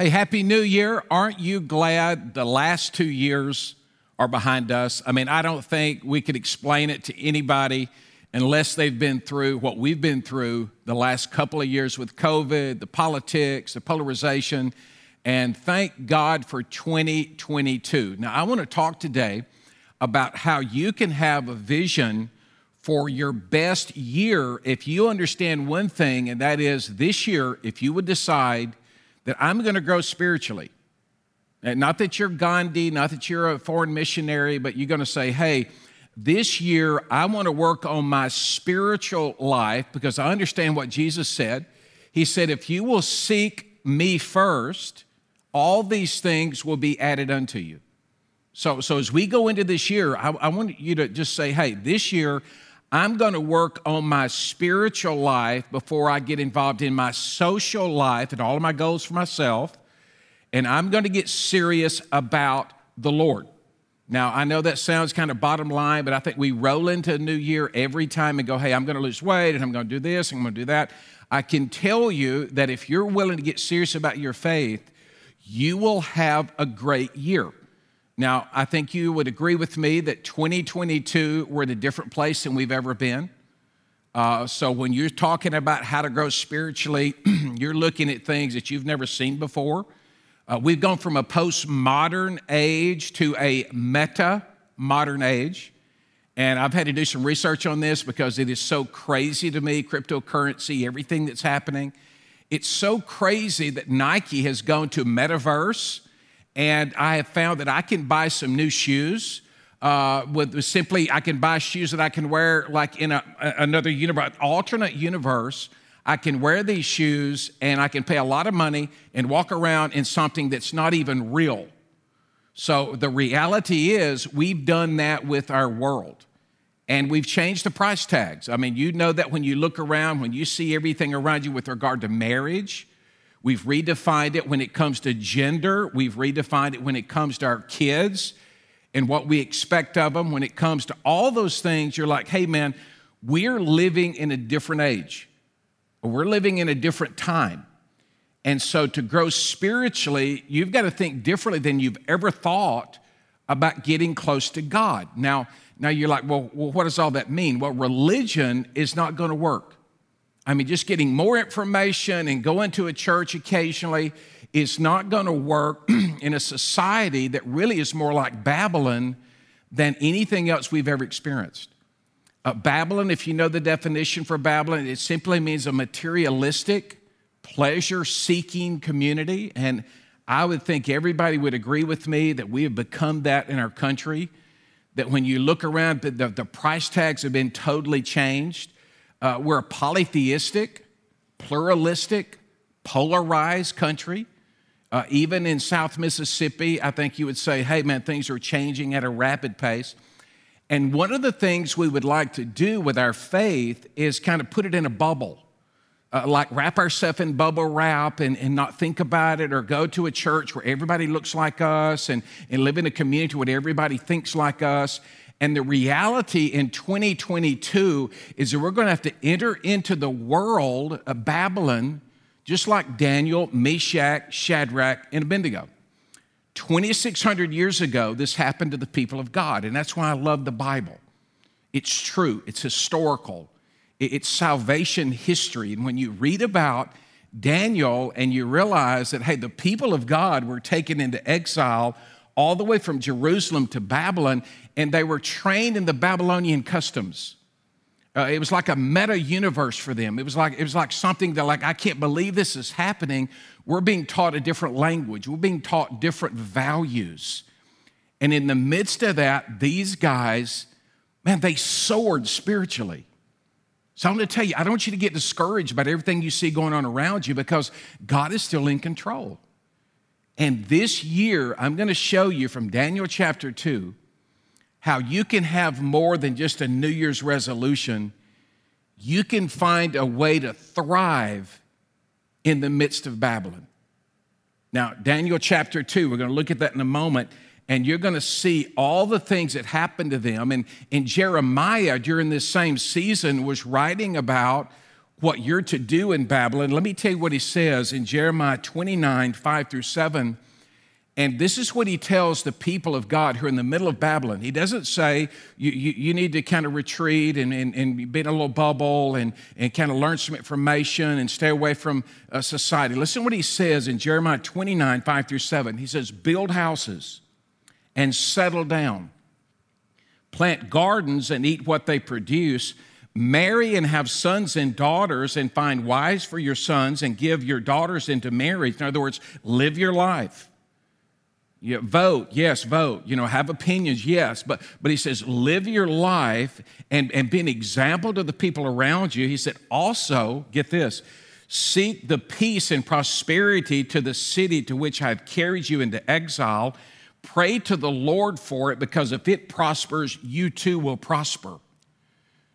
Hey, Happy New Year. Aren't you glad the last two years are behind us? I mean, I don't think we could explain it to anybody unless they've been through what we've been through the last couple of years with COVID, the politics, the polarization, and thank God for 2022. Now, I want to talk today about how you can have a vision for your best year if you understand one thing, and that is this year, if you would decide that I'm going to grow spiritually. And not that you're Gandhi, not that you're a foreign missionary, but you're going to say, hey, this year I want to work on my spiritual life because I understand what Jesus said. He said, if you will seek me first, all these things will be added unto you. So, so as we go into this year, I, I want you to just say, hey, this year I'm going to work on my spiritual life before I get involved in my social life and all of my goals for myself. And I'm going to get serious about the Lord. Now, I know that sounds kind of bottom line, but I think we roll into a new year every time and go, hey, I'm going to lose weight and I'm going to do this and I'm going to do that. I can tell you that if you're willing to get serious about your faith, you will have a great year. Now, I think you would agree with me that 2022, we're in a different place than we've ever been. Uh, so, when you're talking about how to grow spiritually, you're looking at things that you've never seen before. Uh, we've gone from a postmodern age to a meta modern age. And I've had to do some research on this because it is so crazy to me cryptocurrency, everything that's happening. It's so crazy that Nike has gone to metaverse and I have found that I can buy some new shoes. Uh, with simply, I can buy shoes that I can wear like in a, another universe, alternate universe. I can wear these shoes and I can pay a lot of money and walk around in something that's not even real. So the reality is, we've done that with our world. And we've changed the price tags. I mean, you know that when you look around, when you see everything around you with regard to marriage, We've redefined it when it comes to gender. We've redefined it when it comes to our kids and what we expect of them. When it comes to all those things, you're like, hey, man, we're living in a different age, we're living in a different time. And so to grow spiritually, you've got to think differently than you've ever thought about getting close to God. Now, now you're like, well, well what does all that mean? Well, religion is not going to work. I mean, just getting more information and going to a church occasionally is not going to work in a society that really is more like Babylon than anything else we've ever experienced. Uh, Babylon, if you know the definition for Babylon, it simply means a materialistic, pleasure seeking community. And I would think everybody would agree with me that we have become that in our country. That when you look around, the, the price tags have been totally changed. Uh, we're a polytheistic, pluralistic, polarized country. Uh, even in South Mississippi, I think you would say, hey, man, things are changing at a rapid pace. And one of the things we would like to do with our faith is kind of put it in a bubble, uh, like wrap ourselves in bubble wrap and, and not think about it, or go to a church where everybody looks like us and, and live in a community where everybody thinks like us. And the reality in 2022 is that we're going to have to enter into the world of Babylon, just like Daniel, Meshach, Shadrach, and Abednego. 2,600 years ago, this happened to the people of God. And that's why I love the Bible. It's true, it's historical, it's salvation history. And when you read about Daniel and you realize that, hey, the people of God were taken into exile all the way from Jerusalem to Babylon, and they were trained in the Babylonian customs. Uh, it was like a meta universe for them. It was like it was like something that like I can't believe this is happening. We're being taught a different language. We're being taught different values. And in the midst of that, these guys, man, they soared spiritually. So I'm going to tell you, I don't want you to get discouraged about everything you see going on around you because God is still in control. And this year, I'm going to show you from Daniel chapter 2 how you can have more than just a New Year's resolution. You can find a way to thrive in the midst of Babylon. Now, Daniel chapter 2, we're going to look at that in a moment, and you're going to see all the things that happened to them. And, and Jeremiah, during this same season, was writing about what you're to do in Babylon. Let me tell you what he says in Jeremiah 29 5 through 7. And this is what he tells the people of God who are in the middle of Babylon. He doesn't say you, you, you need to kind of retreat and, and, and, be in a little bubble and, and kind of learn some information and stay away from uh, society. Listen what he says in Jeremiah 29 5 through 7. He says, Build houses and settle down, plant gardens and eat what they produce marry and have sons and daughters and find wives for your sons and give your daughters into marriage. In other words, live your life. Yeah, vote, yes, vote. You know, have opinions, yes. But but he says, live your life and, and be an example to the people around you. He said, also, get this, seek the peace and prosperity to the city to which I've carried you into exile. Pray to the Lord for it, because if it prospers, you too will prosper.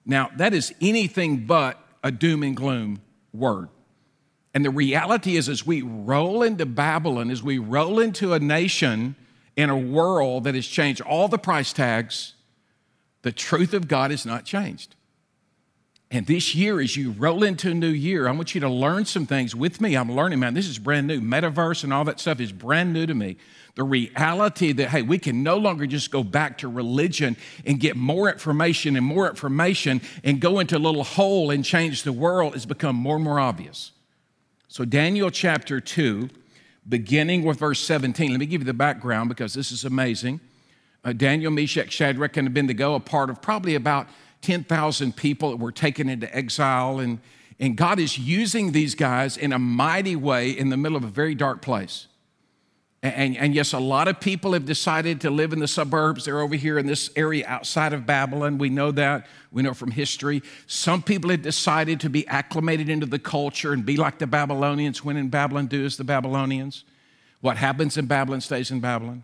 Now, that is anything but a doom and gloom word. And the reality is, as we roll into Babylon, as we roll into a nation in a world that has changed all the price tags, the truth of God has not changed. And this year, as you roll into a new year, I want you to learn some things with me. I'm learning, man, this is brand new. Metaverse and all that stuff is brand new to me the reality that, hey, we can no longer just go back to religion and get more information and more information and go into a little hole and change the world has become more and more obvious. So, Daniel chapter 2, beginning with verse 17, let me give you the background because this is amazing. Uh, Daniel, Meshach, Shadrach, and Abednego, a part of probably about 10,000 people that were taken into exile. And, and God is using these guys in a mighty way in the middle of a very dark place. And, and, yes, a lot of people have decided to live in the suburbs. They're over here in this area outside of Babylon. We know that. We know from history. Some people have decided to be acclimated into the culture and be like the Babylonians. When in Babylon, do as the Babylonians. What happens in Babylon stays in Babylon.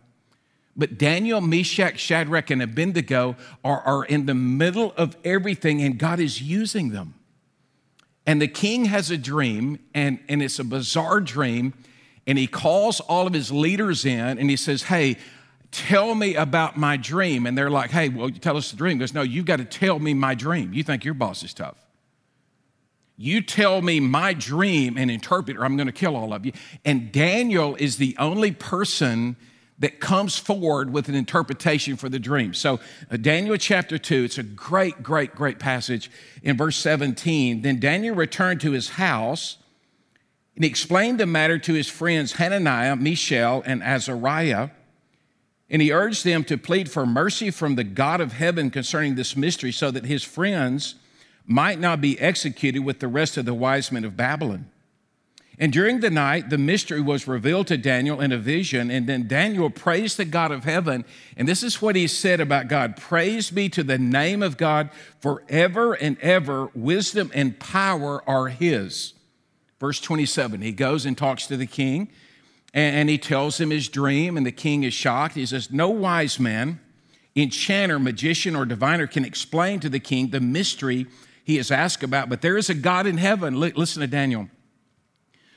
But Daniel, Meshach, Shadrach, and Abednego are, are in the middle of everything, and God is using them. And the king has a dream, and, and it's a bizarre dream and he calls all of his leaders in and he says, Hey, tell me about my dream. And they're like, Hey, well, tell us the dream. He goes, No, you've got to tell me my dream. You think your boss is tough. You tell me my dream and interpret, or I'm going to kill all of you. And Daniel is the only person that comes forward with an interpretation for the dream. So, uh, Daniel chapter 2, it's a great, great, great passage in verse 17. Then Daniel returned to his house and explained the matter to his friends Hananiah, Mishael, and Azariah. And he urged them to plead for mercy from the God of heaven concerning this mystery so that his friends might not be executed with the rest of the wise men of Babylon. And during the night, the mystery was revealed to Daniel in a vision. And then Daniel praised the God of heaven. And this is what he said about God Praise be to the name of God forever and ever. Wisdom and power are his. Verse 27, he goes and talks to the king and he tells him his dream, and the king is shocked. He says, No wise man, enchanter, magician, or diviner can explain to the king the mystery he has asked about, but there is a God in heaven. Listen to Daniel,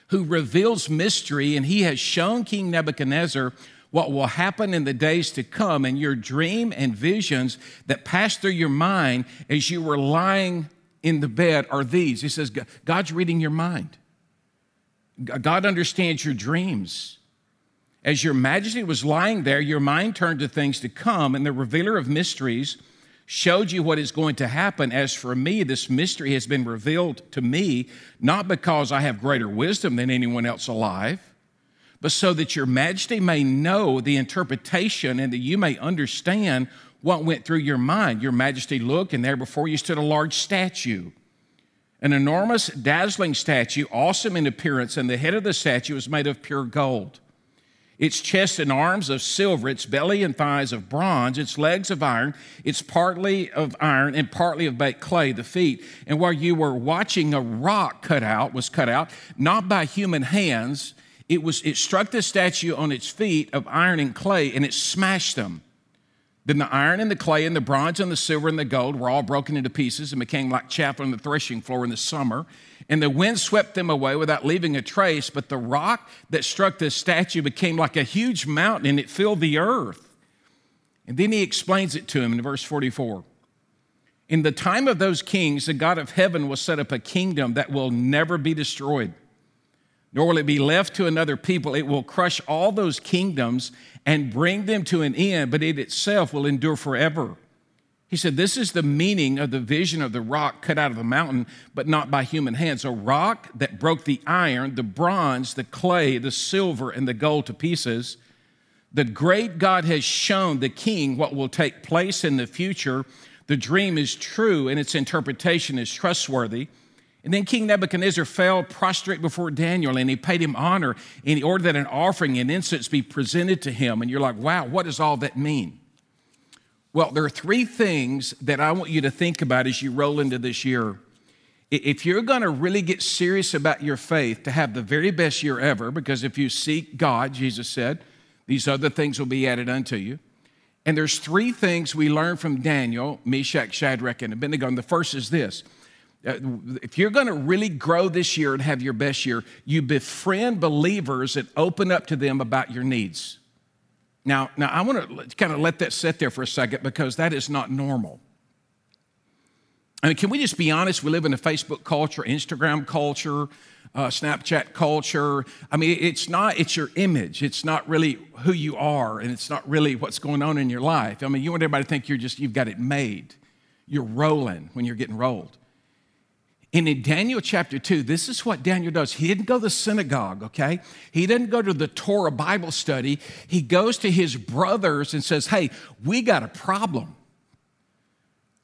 who reveals mystery, and he has shown King Nebuchadnezzar what will happen in the days to come, and your dream and visions that pass through your mind as you were lying in the bed are these. He says, God's reading your mind. God understands your dreams. As your majesty was lying there, your mind turned to things to come, and the revealer of mysteries showed you what is going to happen. As for me, this mystery has been revealed to me, not because I have greater wisdom than anyone else alive, but so that your majesty may know the interpretation and that you may understand what went through your mind. Your majesty looked, and there before you stood a large statue an enormous, dazzling statue, awesome in appearance, and the head of the statue was made of pure gold. Its chest and arms of silver, its belly and thighs of bronze, its legs of iron, its partly of iron and partly of baked clay, the feet. And while you were watching, a rock cut out was cut out, not by human hands. It was it struck the statue on its feet of iron and clay, and it smashed them. Then the iron and the clay and the bronze and the silver and the gold were all broken into pieces and became like chaff on the threshing floor in the summer. And the wind swept them away without leaving a trace. But the rock that struck the statue became like a huge mountain and it filled the earth. And then he explains it to him in verse 44. In the time of those kings, the God of heaven will set up a kingdom that will never be destroyed, nor will it be left to another people. It will crush all those kingdoms and bring them to an end, but it itself will endure forever. He said, This is the meaning of the vision of the rock cut out of the mountain, but not by human hands. A rock that broke the iron, the bronze, the clay, the silver, and the gold to pieces. The great God has shown the king what will take place in the future the dream is true and its interpretation is trustworthy. And then King Nebuchadnezzar fell prostrate before Daniel and he paid him honor and he ordered that an offering and incense be presented to him. And you're like, wow, what does all that mean? Well, there are three things that I want you to think about as you roll into this year. If you're going to really get serious about your faith to have the very best year ever, because if you seek God, Jesus said, these other things will be added unto you. And there's three things we learn from Daniel, Meshach, Shadrach, and Abednego. And the first is this if you're going to really grow this year and have your best year, you befriend believers and open up to them about your needs. Now, now I want to kind of let that sit there for a second because that is not normal. I mean, can we just be honest? We live in a Facebook culture, Instagram culture, uh, Snapchat culture. I mean, it's not, it's your image. It's not really who you are, and it's not really what's going on in your life. I mean, you want everybody to think you're just, you've got it made. You're rolling when you're getting rolled. And in Daniel chapter 2, this is what Daniel does. He didn't go to the synagogue, okay? He didn't go to the Torah Bible study. He goes to his brothers and says, Hey, we got a problem.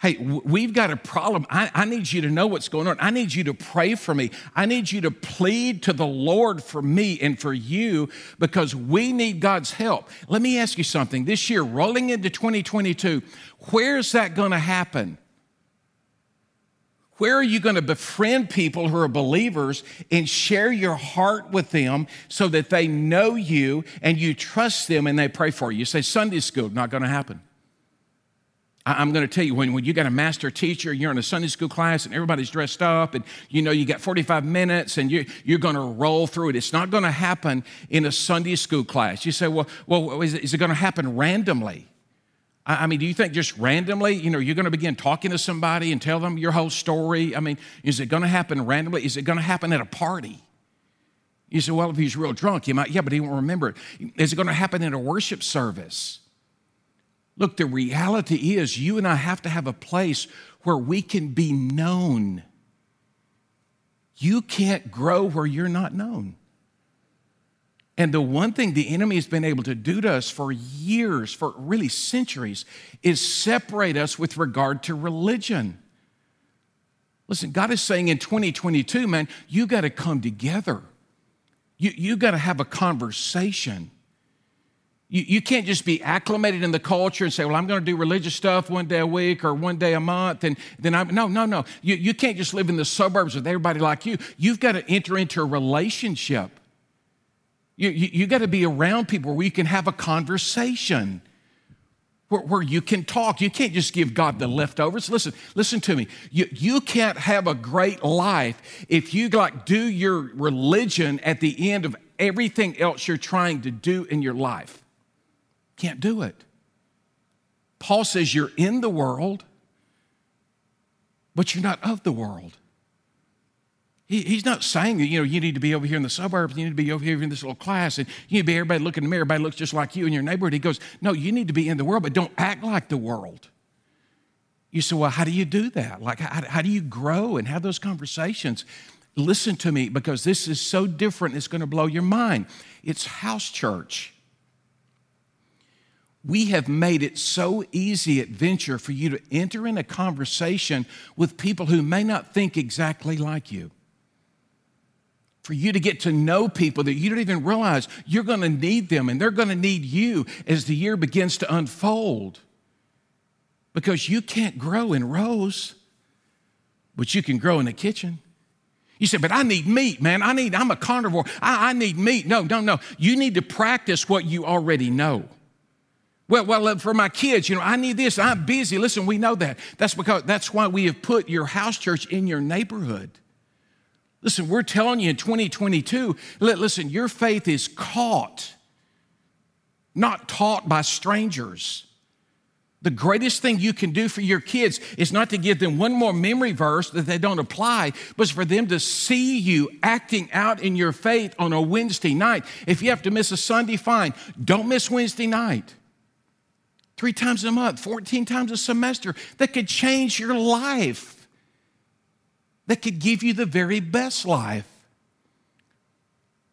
Hey, we've got a problem. I, I, need you to know what's going on. I need you to pray for me. I need you to plead to the Lord for me and for you because we need God's help. Let me ask you something. This year, rolling into 2022, where's that going to happen? Where are you going to befriend people who are believers and share your heart with them so that they know you and you trust them and they pray for you? You say, Sunday school, not going to happen. I'm going to tell you, when, when you got a master teacher, you're in a Sunday school class and everybody's dressed up and you know you got 45 minutes and you, you're going to roll through it. It's not going to happen in a Sunday school class. You say, well, well is it, is it going to happen randomly? I, mean, do you think just randomly, you know, you're going to begin talking to somebody and tell them your whole story? I mean, is it going to happen randomly? Is it going to happen at a party? You say, well, if he's real drunk, he might, yeah, but he won't remember it. Is it going to happen in a worship service? Look, the reality is you and I have to have a place where we can be known. You can't grow where you're not known. And the one thing the enemy has been able to do to us for years, for really centuries, is separate us with regard to religion. Listen, God is saying in 2022, man, you got to come together. You, you got to have a conversation. You, you can't just be acclimated in the culture and say, well, I'm going to do religious stuff one day a week or one day a month. And then I'm, no, no, no. You, you can't just live in the suburbs with everybody like you. You've got to enter into a relationship. You, you, you got to be around people where you can have a conversation. Where, where, you can talk. You can't just give God the leftovers. Listen, listen to me. You, you can't have a great life if you like do your religion at the end of everything else you're trying to do in your life. Can't do it. Paul says you're in the world, but you're not of the world. He, he's not saying that, you know, you need to be over here in the suburbs, you need to be over here in this little class, and you need to be everybody looking in the mirror, everybody looks just like you in your neighborhood. He goes, no, you need to be in the world, but don't act like the world. You say, well, how do you do that? Like, how, how do you grow and have those conversations? Listen to me because this is so different, it's going to blow your mind. It's house church we have made it so easy at Venture for you to enter in a conversation with people who may not think exactly like you. For you to get to know people that you don't even realize you're going to need them and they're going to need you as the year begins to unfold. Because you can't grow in rows, but you can grow in the kitchen. You say, but I need meat, man. I need, I'm a carnivore. I, I need meat. No, no, no. You need to practice what you already know. Well, well, uh, for my kids, you know, I need this. I'm busy. Listen, we know that. That's because that's why we have put your house church in your neighborhood. Listen, we're telling you in 2022, listen, your faith is caught, not taught by strangers. The greatest thing you can do for your kids is not to give them one more memory verse that they don't apply, but for them to see you acting out in your faith on a Wednesday night. If you have to miss a Sunday, fine. Don't miss Wednesday night. Three times a month, 14 times a semester, that could change your life, that could give you the very best life.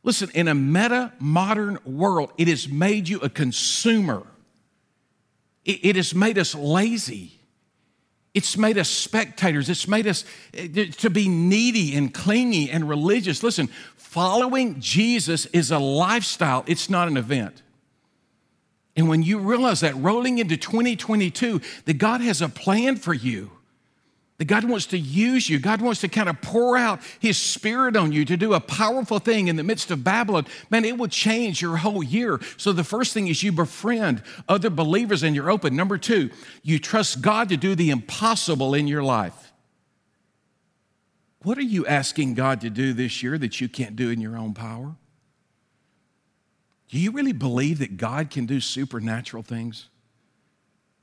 Listen, in a meta modern world, it has made you a consumer it, has made us lazy. It's made us spectators. It's made us eh, to be needy and clingy and religious. Listen, following Jesus is a lifestyle, it's not an event. And when you realize that rolling into 2022, that God has a plan for you, that God wants to use you. God wants to kind of pour out His Spirit on you to do a powerful thing in the midst of Babylon. Man, it will change your whole year. So the first thing is you befriend other believers and you're open. Number two, you trust God to do the impossible in your life. What are you asking God to do this year that you can't do in your own power? Do you really believe that God can do supernatural things?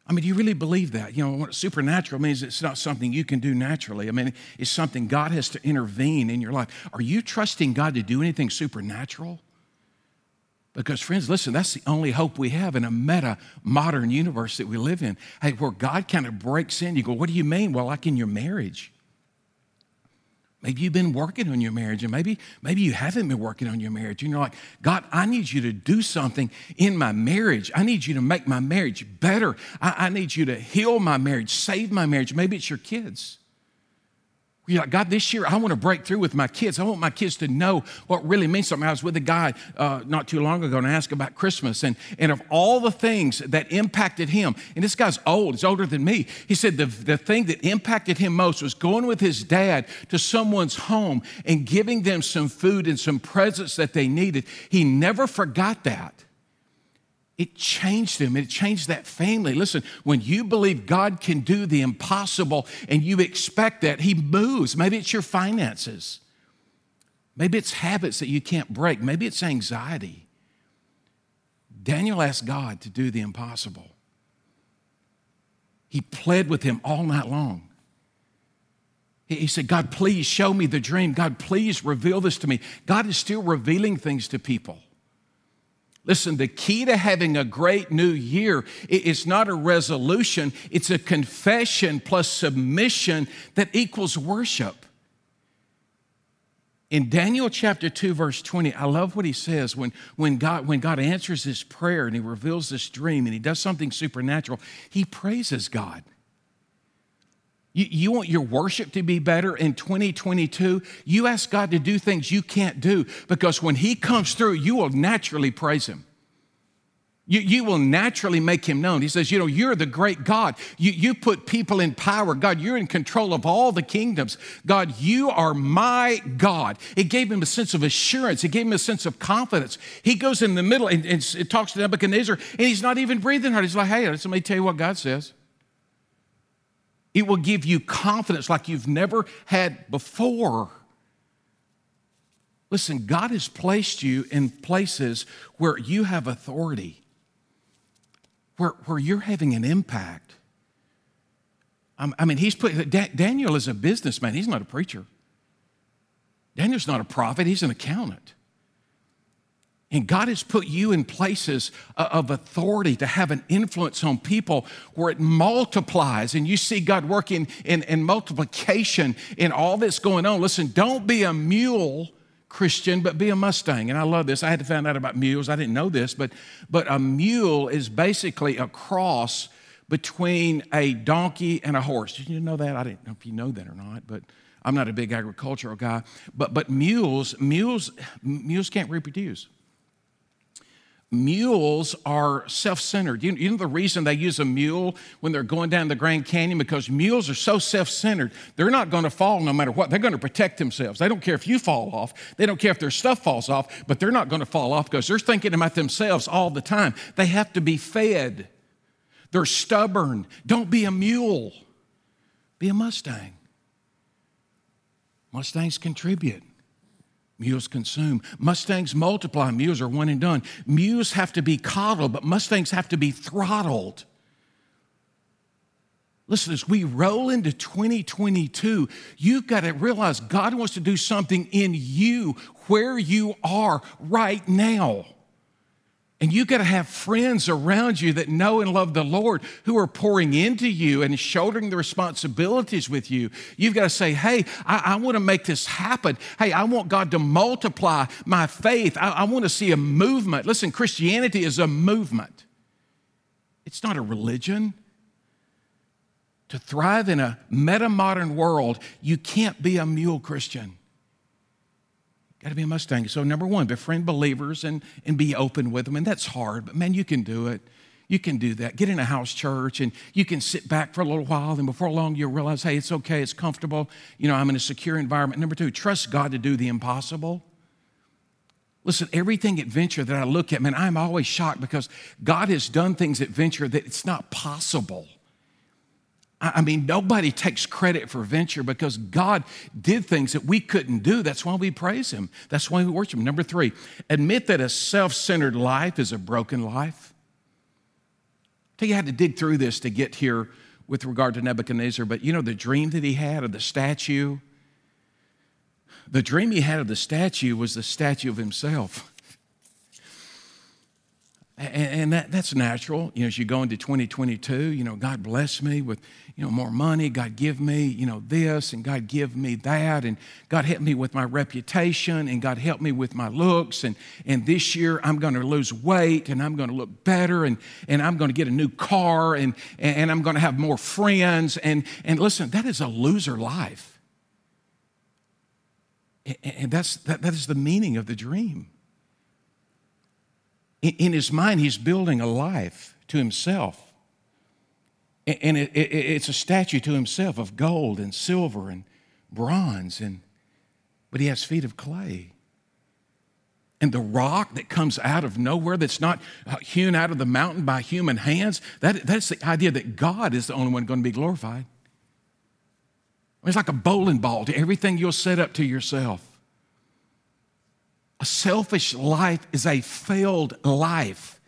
I mean, do you really believe that? You know, supernatural means it's not something you can do naturally. I mean, it's something God has to intervene in your life. Are you trusting God to do anything supernatural? Because, friends, listen, that's the only hope we have in a meta modern universe that we live in. Hey, where God kind of breaks in, you go, What do you mean? Well, like in your marriage. Maybe you've been working on your marriage, and maybe, maybe you haven't been working on your marriage. And you're like, God, I need you to do something in my marriage. I need you to make my marriage better. I, I need you to heal my marriage, save my marriage. Maybe it's your kids. You're God, this year I want to break through with my kids. I want my kids to know what really means something. I was with a guy uh, not too long ago and I asked about Christmas and, and of all the things that impacted him, and this guy's old, he's older than me. He said the, the thing that impacted him most was going with his dad to someone's home and giving them some food and some presents that they needed. He never forgot that. It changed him. It changed that family. Listen, when you believe God can do the impossible and you expect that, He moves. Maybe it's your finances. Maybe it's habits that you can't break. Maybe it's anxiety. Daniel asked God to do the impossible. He pled with him all night long. He said, God, please show me the dream. God, please reveal this to me. God is still revealing things to people. Listen, the key to having a great new year is not a resolution, it's a confession plus submission that equals worship. In Daniel chapter 2, verse 20, I love what he says when, when, God, when God answers his prayer and he reveals this dream and he does something supernatural, he praises God. You, you, want your worship to be better in 2022? You ask God to do things you can't do because when He comes through, you will naturally praise Him. You, you will naturally make him known. He says, You know, you're the great God. You, you put people in power. God, you're in control of all the kingdoms. God, you are my God. It gave him a sense of assurance, it gave him a sense of confidence. He goes in the middle and, and talks to Nebuchadnezzar, and he's not even breathing hard. He's like, Hey, let me tell you what God says. It will give you confidence like you've never had before. Listen, God has placed you in places where you have authority, where, where you're having an impact. I mean, he's put, Daniel is a businessman, he's not a preacher. Daniel's not a prophet, he's an accountant. And God has put you in places uh, of authority to have an influence on people where it multiplies and you see God working in, in multiplication in all that's going on. Listen, don't be a mule. Christian, but be a Mustang. And I love this. I had to find out about mules. I didn't know this, but, but a mule is basically a cross between a donkey and a horse. Did you know that? I didn't know if you know that or not, but I'm not a big agricultural guy. But, but mules, mules, mules can't reproduce mules are self centered. You, know the reason they use a mule when they're going down the Grand Canyon? Because mules are so self centered, they're not going to fall no matter what. They're going to protect themselves. They don't care if you fall off, they don't care if their stuff falls off, but they're not going to fall off because they're thinking about themselves all the time. They have to be fed. They're stubborn. Don't be a mule, be a Mustang. Mustangs contribute. Mules consume. Mustangs multiply. Mules are one and done. Mules have to be coddled, but Mustangs have to be throttled. Listen, as we roll into 2022, you've got to realize God wants to do something in you where you are right now. And you got to have friends around you that know and love the Lord who are pouring into you and shouldering the responsibilities with you. You've got to say, hey, I, I want to make this happen. Hey, I want God to multiply my faith. I, I want to see a movement. Listen, Christianity is a movement, it's not a religion. To thrive in a meta modern world, you can't be a mule Christian. Got to be a Mustang. So, number one, befriend believers and, and be open with them. And that's hard, but man, you can do it. You can do that. Get in a house church and you can sit back for a little while. And before long, you'll realize, hey, it's okay, it's comfortable. You know, I'm in a secure environment. Number two, trust God to do the impossible. Listen, everything at Venture that I look at, man, I'm always shocked because God has done things at Venture that it's not possible. I mean, nobody takes credit for venture because God did things that we couldn't do. That's why we praise Him. That's why we worship Him. Number three, admit that a self centered life is a broken life. I tell you, I had to dig through this to get here with regard to Nebuchadnezzar, but you know the dream that he had of the statue? The dream he had of the statue was the statue of himself. And that, that's natural. You know, as you go into 2022, you know, God bless me with, you know, more money. God give me, you know, this and God give me that. And God help me with my reputation and God help me with my looks. And, and this year I'm going to lose weight and I'm going to look better and, and I'm going to get a new car and, and I'm going to have more friends. And, and listen, that is a loser life. And that's, that, that is the meaning of the dream in his mind, he's building a life to himself. And it's a statue to himself of gold and silver and bronze, and, but he has feet of clay. And the rock that comes out of nowhere, that's not uh, hewn out of the mountain by human hands, that, that's the idea that God is the only one going to be glorified. It's like a bowling ball to everything you'll set up to yourself. A selfish life is a failed life.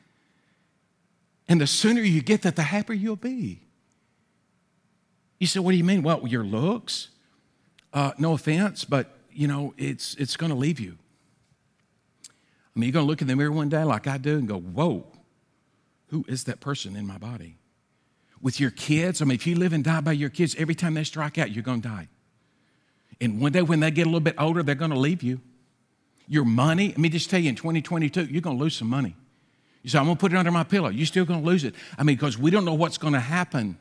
And the sooner you get that, the happier you'll be. You say, what do you mean? Well, your looks? Uh, no offense, but you know, it's it's gonna leave you. I mean, you're gonna look in the mirror one day like I do and go, whoa, who is that person in my body? With your kids, I mean, if you live and die by your kids, every time they strike out, you're gonna die. And one day when they get a little bit older, they're gonna leave you. Your money, let me just tell you, in 2022, you're going to lose some money. You say, I'm going to put it under my pillow. You're still going to lose it. I mean, because we don't know what's going to happen.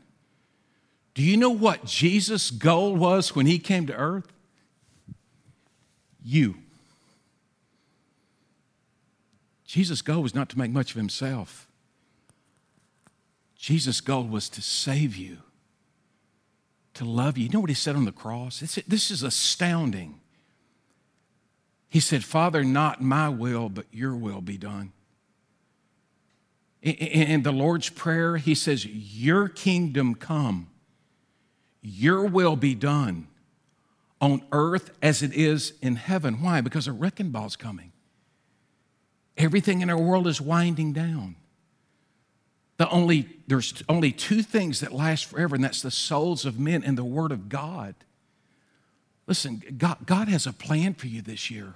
Do you know what Jesus' goal was when he came to earth? You. Jesus' goal was not to make much of himself. Jesus' goal was to save you, to love you. You know what he said on the cross? this is astounding. He said, Father, not my will, but your will be done. In the Lord's Prayer, he says, Your kingdom come, your will be done on earth as it is in heaven. Why? Because a wrecking ball's coming. Everything in our world is winding down. The only, there's only two things that last forever, and that's the souls of men and the Word of God. Listen, God, God has a plan for you this year.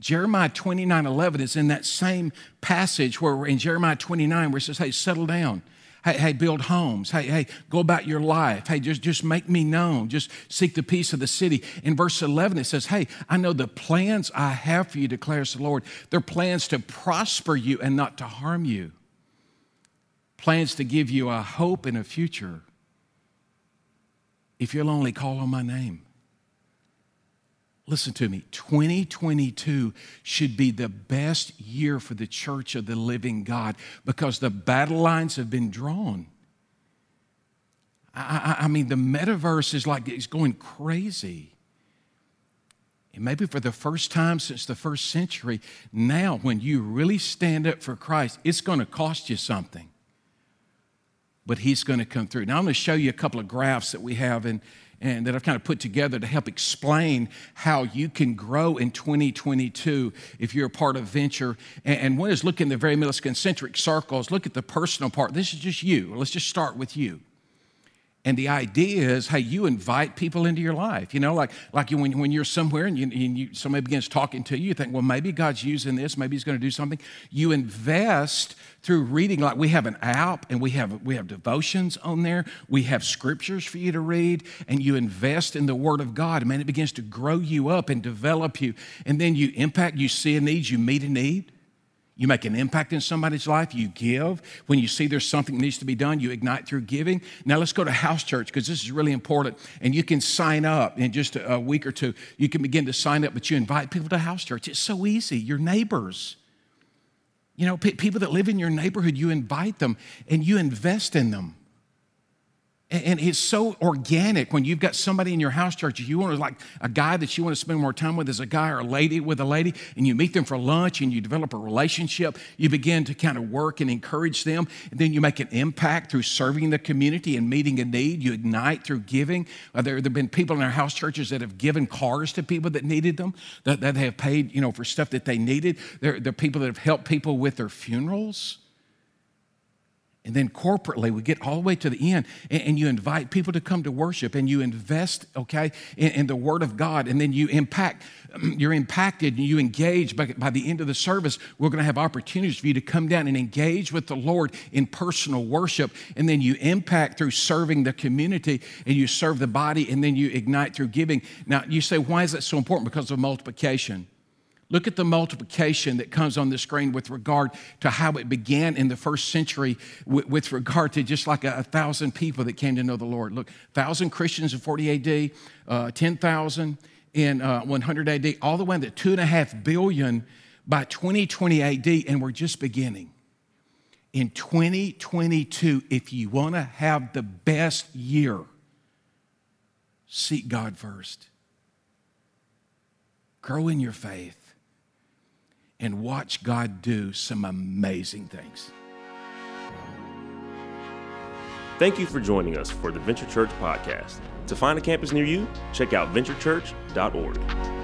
Jeremiah 29 11 is in that same passage where we're in Jeremiah 29 where it says, Hey, settle down. Hey, hey, build homes. Hey, hey, go about your life. Hey, just, just make me known. Just seek the peace of the city. In verse 11, it says, Hey, I know the plans I have for you, declares the Lord. They're plans to prosper you and not to harm you, plans to give you a hope and a future if you'll only call on my name. Listen to me, 2022 should be the best year for the church of the living God because the battle lines have been drawn. I, I, I mean, the metaverse is like it's going crazy. And maybe for the first time since the first century, now when you really stand up for Christ, it's going to cost you something. But He's going to come through. Now, I'm going to show you a couple of graphs that we have in and that I've kind of put together to help explain how you can grow in 2022 if you're a part of venture. And one is look in the very middle concentric circles, look at the personal part. This is just you. Let's just start with you. And the idea is, hey, you invite people into your life. You know, like, like when, when you're somewhere and, you, and you, somebody begins talking to you, you think, well, maybe God's using this, maybe He's going to do something. You invest through reading. Like we have an app and we have, we have devotions on there, we have scriptures for you to read, and you invest in the Word of God. And man, it begins to grow you up and develop you. And then you impact, you see a need, you meet a need. You make an impact in somebody's life, you give. When you see there's something that needs to be done, you ignite through giving. Now let's go to house church because this is really important. And you can sign up in just a week or two. You can begin to sign up, but you invite people to house church. It's so easy. Your neighbors. You know, people that live in your neighborhood, you invite them and you invest in them. And it's so organic when you've got somebody in your house church, you want to like a guy that you want to spend more time with as a guy or a lady with a lady, and you meet them for lunch and you develop a relationship. You begin to kind of work and encourage them. And then you make an impact through serving the community and meeting a need. You ignite through giving. Uh, there, have been people in our house churches that have given cars to people that needed them, that, have paid, you know, for stuff that they needed. There are people that have helped people with their funerals. And then corporately, we get all the way to the end, and, and you invite people to come to worship, and you invest, okay, in, in, the Word of God, and then you impact, you're impacted, and you engage. By, by the end of the service, we're going to have opportunities for you to come down and engage with the Lord in personal worship, and then you impact through serving the community, and you serve the body, and then you ignite through giving. Now, you say, why is that so important? Because of multiplication. Look at the multiplication that comes on the screen with regard to how it began in the first century with, with regard to just like a, a, thousand people that came to know the Lord. Look, 1,000 Christians in 40 AD, uh, 10,000 in uh, 100 AD, all the way to 2.5 billion by 2020 AD, and we're just beginning. In 2022, if you want to have the best year, seek God first. Grow in your faith and watch God do some amazing things. Thank you for joining us for the Venture Church podcast. To find a campus near you, check out venturechurch.org.